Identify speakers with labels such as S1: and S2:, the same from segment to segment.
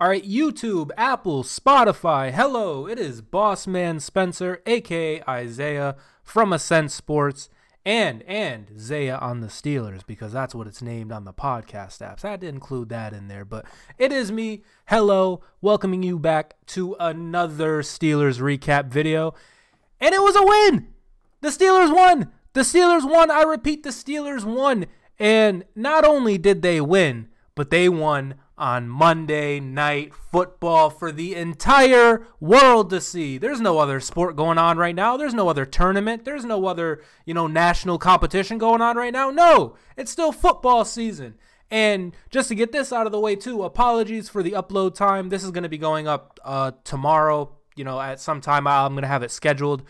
S1: All right, YouTube, Apple, Spotify. Hello, it is Bossman Spencer, aka Isaiah from Ascent Sports, and and Zaya on the Steelers because that's what it's named on the podcast apps. I had to include that in there, but it is me. Hello, welcoming you back to another Steelers recap video, and it was a win. The Steelers won. The Steelers won. I repeat, the Steelers won, and not only did they win, but they won on Monday Night Football for the entire world to see. There's no other sport going on right now. There's no other tournament. There's no other, you know, national competition going on right now. No, it's still football season. And just to get this out of the way too, apologies for the upload time. This is going to be going up uh, tomorrow. You know, at some time I'm going to have it scheduled.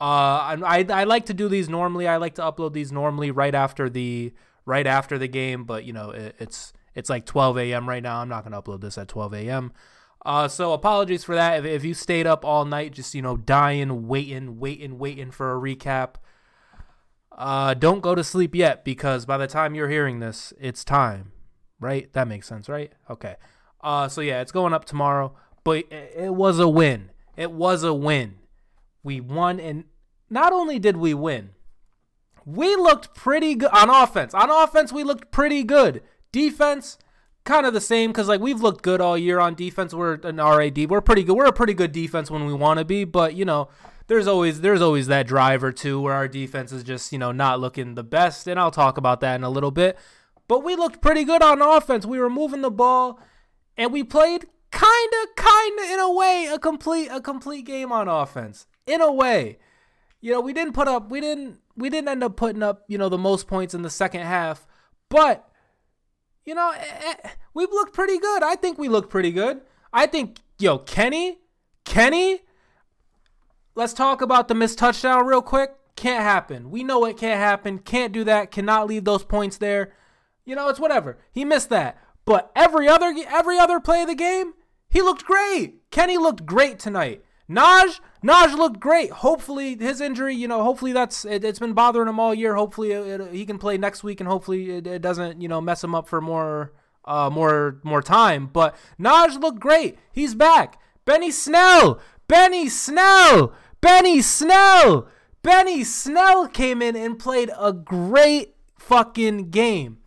S1: Uh, I, I like to do these normally. I like to upload these normally right after the right after the game, but you know it, it's it's like 12 a.m. right now. I'm not going to upload this at 12 a.m. Uh, so apologies for that. If, if you stayed up all night, just, you know, dying, waiting, waiting, waiting for a recap, uh, don't go to sleep yet because by the time you're hearing this, it's time, right? That makes sense, right? Okay. Uh, so yeah, it's going up tomorrow, but it, it was a win. It was a win. We won, and not only did we win, we looked pretty good on offense. On offense, we looked pretty good. Defense, kind of the same because like we've looked good all year on defense. We're an RAD. We're pretty good. We're a pretty good defense when we want to be, but you know, there's always there's always that drive or two where our defense is just you know not looking the best, and I'll talk about that in a little bit. But we looked pretty good on offense. We were moving the ball, and we played kind of, kind of in a way a complete a complete game on offense. In a way, you know, we didn't put up we didn't we didn't end up putting up you know the most points in the second half, but you know, eh, eh, we've looked pretty good. I think we look pretty good. I think, yo, Kenny, Kenny, let's talk about the missed touchdown real quick. Can't happen. We know it can't happen. Can't do that. Cannot leave those points there. You know, it's whatever. He missed that. But every other every other play of the game, he looked great. Kenny looked great tonight. Naj, Naj looked great. Hopefully his injury, you know, hopefully that's it, has been bothering him all year. Hopefully it, it, he can play next week, and hopefully it, it, doesn't, you know, mess him up for more, uh, more, more time. But Naj looked great. He's back. Benny Snell, Benny Snell, Benny Snell, Benny Snell came in and played a great fucking game.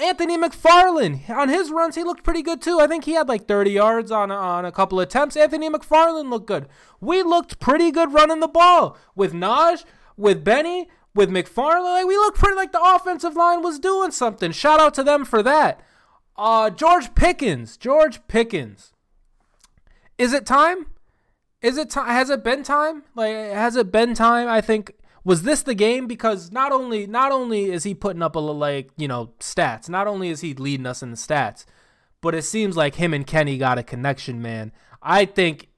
S1: Anthony McFarland on his runs, he looked pretty good too. I think he had like 30 yards on on a couple attempts. Anthony McFarland looked good. We looked pretty good running the ball with Naj, with Benny, with McFarland. Like we looked pretty like the offensive line was doing something. Shout out to them for that. Uh, George Pickens, George Pickens. Is it time? Is it time? Has it been time? Like, has it been time? I think was this the game? Because not only not only is he putting up a like you know stats not only is he leading us in the stats but it seems like him and kenny got a connection man. I think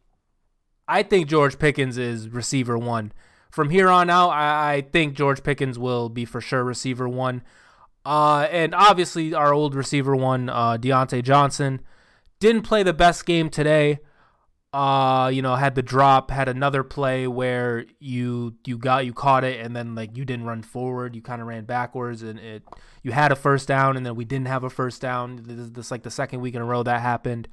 S1: i think george pickens is receiver one. From here on out i, I think george pickens will be for sure receiver one. Uh, and obviously our old receiver one uh, Diontae Johnson didn't play the best game today uh you know had the drop had another play where you you got you caught it and then like you didn't run forward. You kind of ran backwards and it you had a first down and then we didn't have a first down. This, like the second week in a row that happened.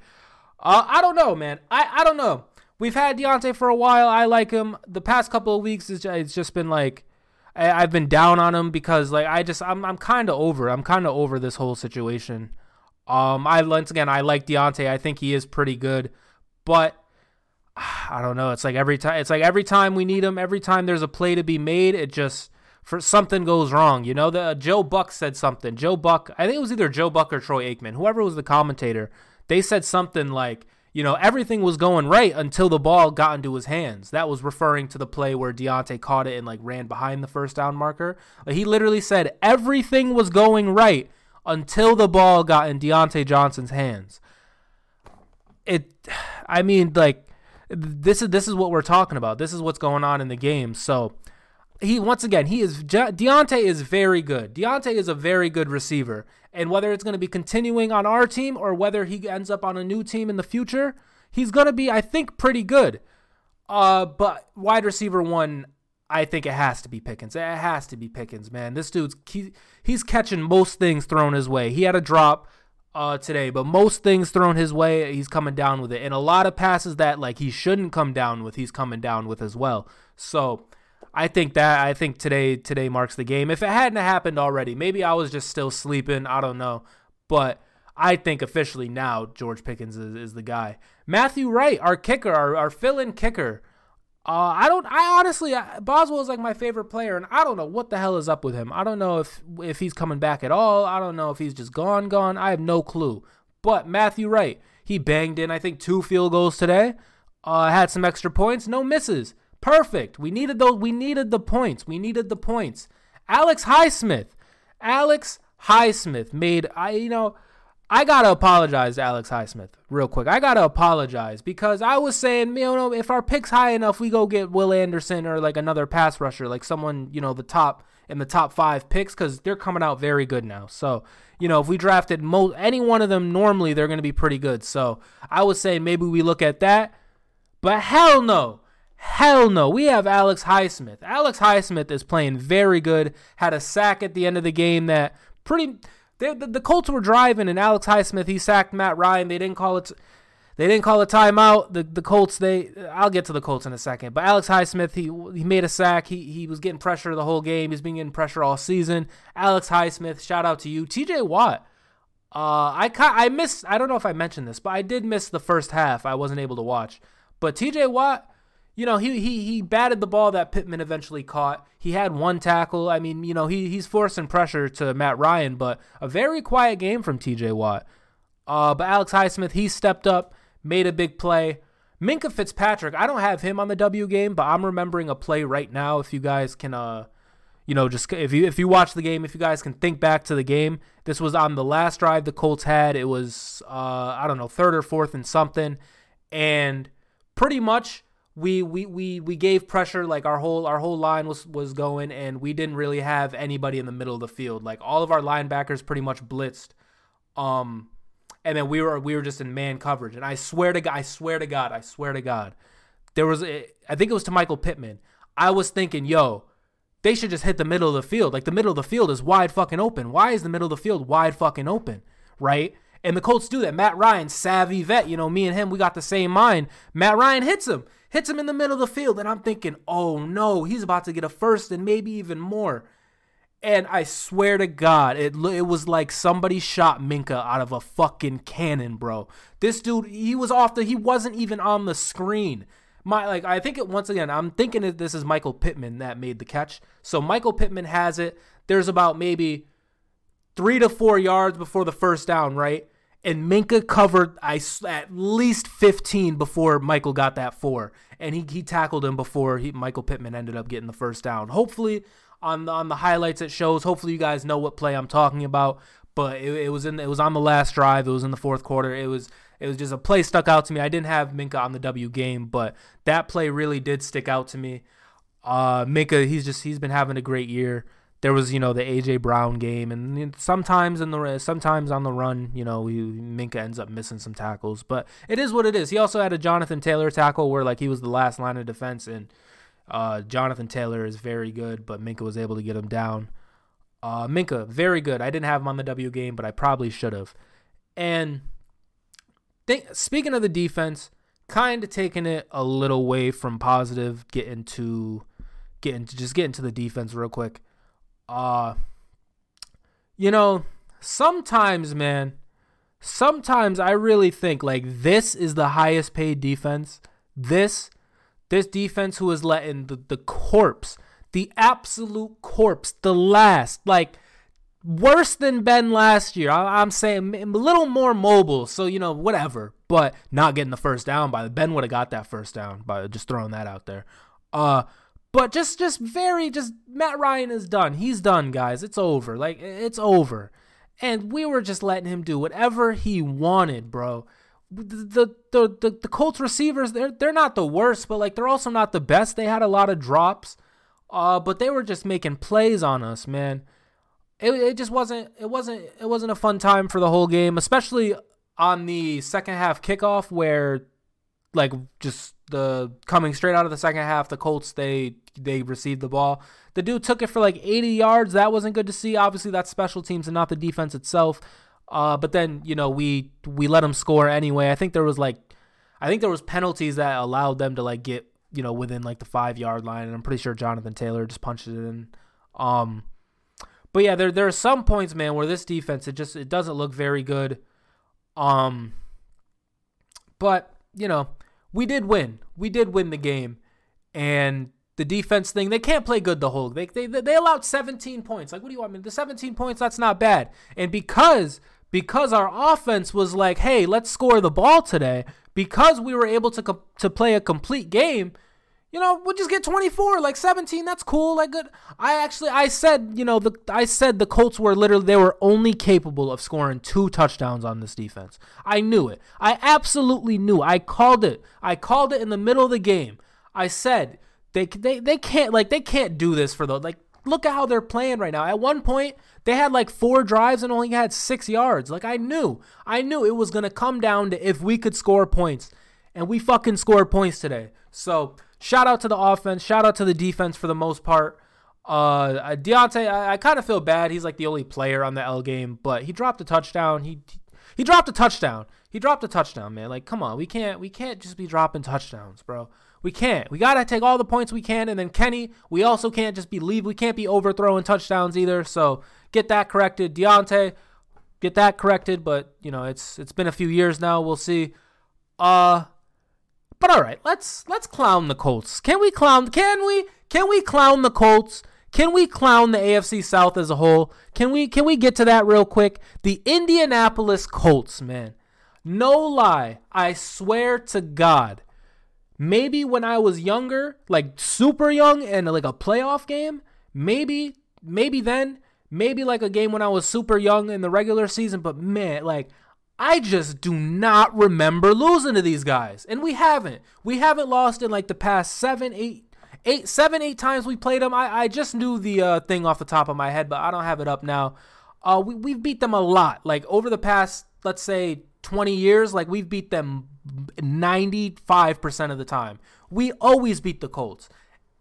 S1: Uh i don't know man. I i don't know. We've had Diontae for a while. I like him. The past couple of weeks it's it's just been like I, i've been down on him because like i just i'm, I'm kind of over i'm kind of over this whole situation. Um i once again i like Diontae i think he is pretty good. But I don't know. It's like every time it's like every time we need him, every time there's a play to be made, it just for something goes wrong. You know, the uh, Joe Buck said something. Joe Buck, I think it was either Joe Buck or Troy Aikman, whoever was the commentator. They said something like, you know, everything was going right until the ball got into his hands. That was referring to the play where Diontae caught it and like ran behind the first down marker. Like, he literally said everything was going right until the ball got in Diontae Johnson's hands. It, I mean, like this is this is what we're talking about. This is what's going on in the game. So he once again he is Diontae is very good. Diontae is a very good receiver, and whether it's going to be continuing on our team or whether he ends up on a new team in the future, he's going to be I think pretty good. Uh, but wide receiver one, I think it has to be Pickens. It has to be Pickens, man. This dude's he, he's catching most things thrown his way. He had a drop uh, today, but most things thrown his way, he's coming down with it. And a lot of passes that like he shouldn't come down with, he's coming down with as well. So I think that I think today today marks the game. If it hadn't happened already, maybe I was just still sleeping. I don't know, but I think officially now George Pickens is, is the guy. Matthew Wright, our kicker, our, our fill-in kicker. Uh, I don't. I honestly, Boswell is like my favorite player, and I don't know what the hell is up with him. I don't know if if he's coming back at all. I don't know if he's just gone, gone. I have no clue. But Matthew Wright, he banged in I think two field goals today. Uh, had some extra points, no misses. Perfect. We needed those. We needed the points. We needed the points. Alex Highsmith, Alex Highsmith made. I you know I gotta apologize to Alex Highsmith real quick. I gotta apologize because I was saying, you know, if our pick's high enough, we go get Will Anderson or like another pass rusher, like someone, you know, the top in the top five picks, because they're coming out very good now. So, you know, if we drafted mo- any one of them normally, they're gonna be pretty good. So I was saying maybe we look at that, but hell no. Hell no. We have Alex Highsmith. Alex Highsmith is playing very good. Had a sack at the end of the game that pretty they, the, the Colts were driving, and Alex Highsmith he sacked Matt Ryan. They didn't call it. They didn't call a timeout. The the Colts they I'll get to the Colts in a second. But Alex Highsmith he he made a sack. He he was getting pressure the whole game. He's been getting pressure all season. Alex Highsmith, shout out to you. TJ Watt. Uh, I I missed. I don't know if I mentioned this, but I did miss the first half. I wasn't able to watch. But TJ Watt, you know, he he he batted the ball that Pittman eventually caught. He had one tackle. I mean, you know, he he's forcing pressure to Matt Ryan, but a very quiet game from TJ Watt. Uh, but Alex Highsmith, he stepped up, made a big play. Minkah Fitzpatrick, I don't have him on the W game, but I'm remembering a play right now. If you guys can, uh, you know, just if you if you watch the game, if you guys can think back to the game, this was on the last drive the Colts had. It was uh, I don't know, third or fourth and something, and pretty much we we we we gave pressure like our whole our whole line was was going and we didn't really have anybody in the middle of the field. Like all of our linebackers pretty much blitzed um and then we were we were just in man coverage. And I swear to God I swear to God I swear to God there was a, I think it was to Michael Pittman. I was thinking yo they should just hit the middle of the field. Like the middle of the field is wide fucking open. Why is the middle of the field wide fucking open? Right and the Colts do that Matt Ryan savvy vet you know me and him we got the same mind Matt Ryan hits him hits him in the middle of the field. And I'm thinking, oh no, he's about to get a first and maybe even more. And I swear to God, it it was like somebody shot Minkah out of a fucking cannon, bro. This dude, he was off the, he wasn't even on the screen. My like, I think it once again. I'm thinking that this is Michael Pittman that made the catch. So Michael Pittman has it. There's about maybe three to four yards before the first down, right? And Minkah covered I, at least 15 before Michael got that four, and he, he tackled him before he, Michael Pittman ended up getting the first down. Hopefully, on the, on the highlights it shows. Hopefully, you guys know what play I'm talking about. But it, it was in it was on the last drive. It was in the fourth quarter. It was it was just a play stuck out to me. I didn't have Minkah on the W game, but that play really did stick out to me. Uh, Minkah, he's just he's been having a great year there was you know the AJ Brown game, and sometimes in the sometimes on the run, you know, he, Minkah ends up missing some tackles, but it is what it is. He also had a Jonathan Taylor tackle where like he was the last line of defense, and uh, Jonathan Taylor is very good, but Minkah was able to get him down. Uh, Minkah, very good. I didn't have him on the W game, but I probably should have. And speaking of the defense, kind of taking it a little way from positive, getting to getting to just getting to the defense real quick uh you know, sometimes man, sometimes I really think like this is the highest paid defense. This this defense who is letting the, the corpse, the absolute corpse, the last, like worse than Ben last year. I, am saying a little more mobile, so you know whatever, but not getting the first down by the Ben would have got that first down by just throwing that out there. Uh, but just just very just Matt Ryan is done. He's done, guys. It's over. Like it's over. And we were just letting him do whatever he wanted, bro. The the the, the Colts receivers, they're they're not the worst, but like they're also not the best. They had a lot of drops. Uh, but they were just making plays on us, man. It, it just wasn't it wasn't it wasn't a fun time for the whole game, especially on the second half kickoff where like just the coming straight out of the second half, the Colts they they received the ball. The dude took it for like 80 yards. That wasn't good to see. Obviously, that's special teams and not the defense itself. Uh, but then you know we we let them score anyway. I think there was like, I think there was penalties that allowed them to like get you know within like the five yard line, and I'm pretty sure Jonathan Taylor just punched it in. Um, but yeah, there there are some points, man, where this defense it just it doesn't look very good. Um, but you know we did win. We did win the game, and the defense thing they can't play good the whole. They they they allowed 17 points. Like what do you want? I mean, the 17 points that's not bad, and because because our offense was like, hey, let's score the ball today. Because we were able to to play a complete game you know, we'll just get 24, like 17. That's cool. Like good. I actually, I said, you know, the I said the Colts were literally they were only capable of scoring two touchdowns on this defense. I knew it. I absolutely knew. I called it. I called it in the middle of the game. I said they they they can't like they can't do this for the like. Look at how they're playing right now. At one point, they had like four drives and only had six yards. Like I knew, I knew it was gonna come down to if we could score points, and we fucking scored points today. So shout out to the offense, shout out to the defense for the most part. Uh, Diontae, I, I kind of feel bad. He's like the only player on the L game, but he dropped a touchdown. He he dropped a touchdown. He dropped a touchdown, man. Like, come on, we can't we can't just be dropping touchdowns, bro. We can't. We gotta take all the points we can, and then Kenny, we also can't just be leave. We can't be overthrowing touchdowns either. So get that corrected, Diontae. Get that corrected. But you know, it's it's been a few years now. We'll see. Uh, but all right, let's let's clown the Colts. Can we clown? Can we? Can we clown the Colts? Can we clown the AFC South as a whole? Can we can we get to that real quick? The Indianapolis Colts, man. No lie, I swear to God. Maybe when I was younger, like super young and like a playoff game, maybe maybe then, maybe like a game when I was super young in the regular season, but man, like I just do not remember losing to these guys. And we haven't. We haven't lost in like the past seven, eight, eight, seven, eight times we played them. I, I just knew the uh, thing off the top of my head, but I don't have it up now. Uh, we, we've beat them a lot. Like over the past, let's say, 20 years, like we've beat them 95% of the time. We always beat the Colts.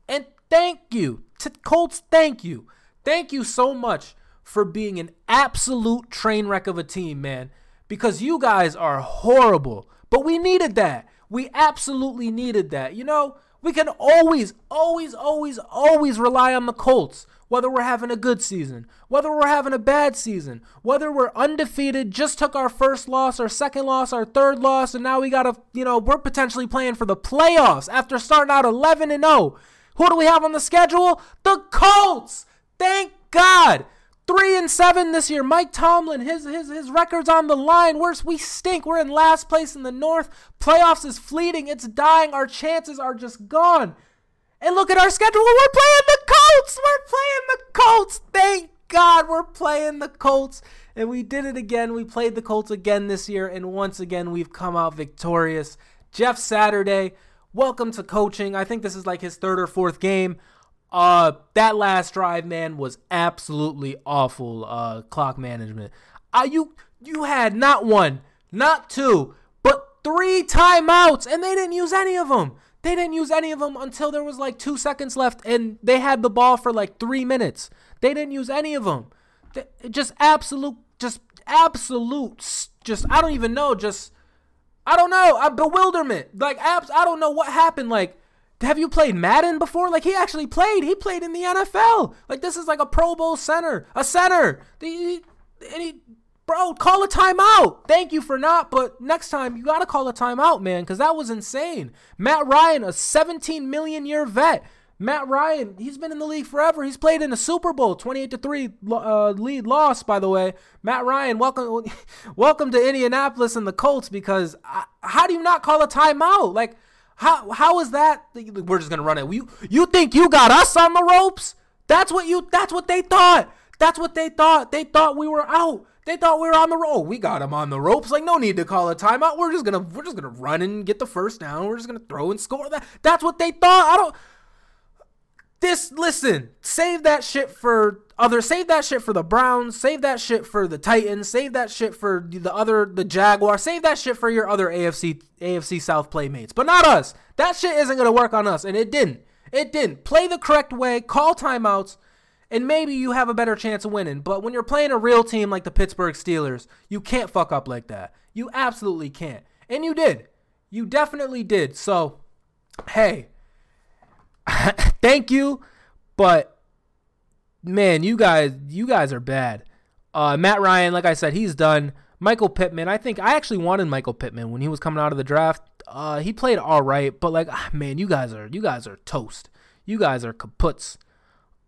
S1: And thank you to Colts, thank you. Thank you so much for being an absolute train wreck of a team, man because you guys are horrible. But we needed that. We absolutely needed that. You know, we can always, always, always, always rely on the Colts. Whether we're having a good season, whether we're having a bad season, whether we're undefeated, just took our first loss, our second loss, our third loss, and now we got to, you know, we're potentially playing for the playoffs after starting out 11 and 0. Who do we have on the schedule? The Colts. Thank God. Three and seven this year. Mike Tomlin, his his his record's on the line. We're, we stink. We're in last place in the North. Playoffs is fleeting. It's dying. Our chances are just gone. And look at our schedule. We're playing the Colts. We're playing the Colts. Thank God we're playing the Colts. And we did it again. We played the Colts again this year. And once again, we've come out victorious. Jeff Saturday, welcome to coaching. I think this is like his third or fourth game. Uh, that last drive, man, was absolutely awful. Uh, clock management. Uh, you you had not one, not two, but three timeouts, and they didn't use any of them. They didn't use any of them until there was like two seconds left, and they had the ball for like three minutes. They didn't use any of them. They, just absolute, just absolute, just I don't even know. Just I don't know. A bewilderment. Like abs. I don't know what happened. Like have you played Madden before? Like he actually played. He played in the NFL. Like this is like a Pro Bowl center, a center. The, and he, bro, call a timeout. Thank you for not, but next time you gotta call a timeout, man, because that was insane. Matt Ryan, a 17 million year vet. Matt Ryan, he's been in the league forever. He's played in a Super Bowl, 28 to 3 uh, lead loss, by the way. Matt Ryan, welcome welcome to Indianapolis and the Colts because I, how do you not call a timeout? Like how how is that? We're just gonna run it. You you think you got us on the ropes? That's what you. That's what they thought. That's what they thought. They thought we were out. They thought we were on the rope. Oh, we got them on the ropes. Like no need to call a timeout. We're just gonna we're just gonna run and get the first down. We're just gonna throw and score. That that's what they thought. I don't. This listen, save that shit for other. Save that shit for the Browns. Save that shit for the Titans. Save that shit for the other the Jaguar. Save that shit for your other AFC AFC South playmates, but not us. That shit isn't gonna work on us, and it didn't. It didn't. Play the correct way. Call timeouts. and maybe you have a better chance of winning. But when you're playing a real team like the Pittsburgh Steelers, you can't fuck up like that. You absolutely can't. And you did. You definitely did. So, hey, thank you, but man, you guys, you guys are bad. Uh, Matt Ryan, like I said, he's done. Michael Pittman, I think I actually wanted Michael Pittman when he was coming out of the draft. Uh, he played all right, but like, ah, man, you guys are you guys are toast. You guys are kaputs.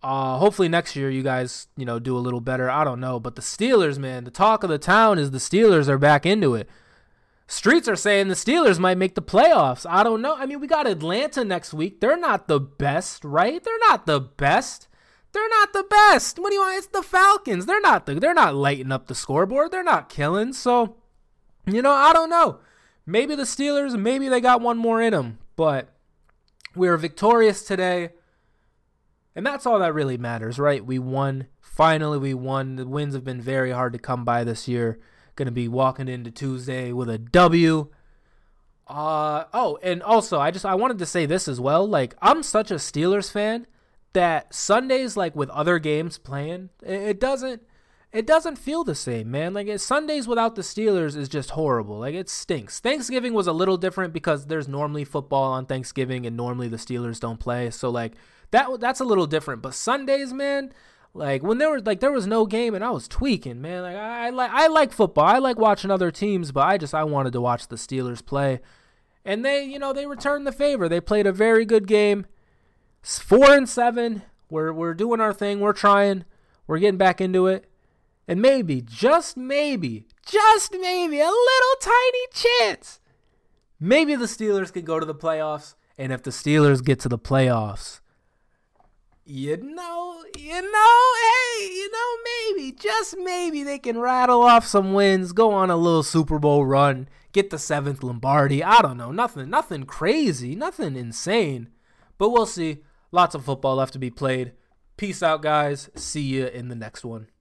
S1: Uh, hopefully next year you guys, you know, do a little better. I don't know, but the Steelers, man, the talk of the town is the Steelers are back into it. Streets are saying the Steelers might make the playoffs. I don't know. I mean, we got Atlanta next week. They're not the best, right? They're not the best. They're not the best. What do you want? It's the Falcons. They're not the, they're not lighting up the scoreboard. They're not killing. So, you know, I don't know. Maybe the Steelers, maybe they got one more in them, but we are victorious today. And that's all that really matters, right? We won. Finally, we won. The wins have been very hard to come by this year. To be walking into Tuesday with a W. Uh oh, and also I just I wanted to say this as well. Like I'm such a Steelers fan that Sundays like with other games playing, it, it doesn't it doesn't feel the same, man. Like it, Sundays without the Steelers is just horrible. Like it stinks. Thanksgiving was a little different because there's normally football on Thanksgiving and normally the Steelers don't play. So like that that's a little different. But Sundays, man, like when there was like there was no game and I was tweaking, man. Like I, like I like football. I like watching other teams, but I just I wanted to watch the Steelers play. And they, you know, they returned the favor. They played a very good game. It's four and seven. We're we're doing our thing. We're trying. We're getting back into it. And maybe, just maybe, just maybe, a little tiny chance. Maybe the Steelers could go to the playoffs. And if the Steelers get to the playoffs, you know, you know, hey, you know, maybe, just maybe they can rattle off some wins, go on a little Super Bowl run, get the seventh Lombardi. I don't know, nothing, nothing crazy, nothing insane, but we'll see. Lots of football left to be played. Peace out, guys. See you in the next one.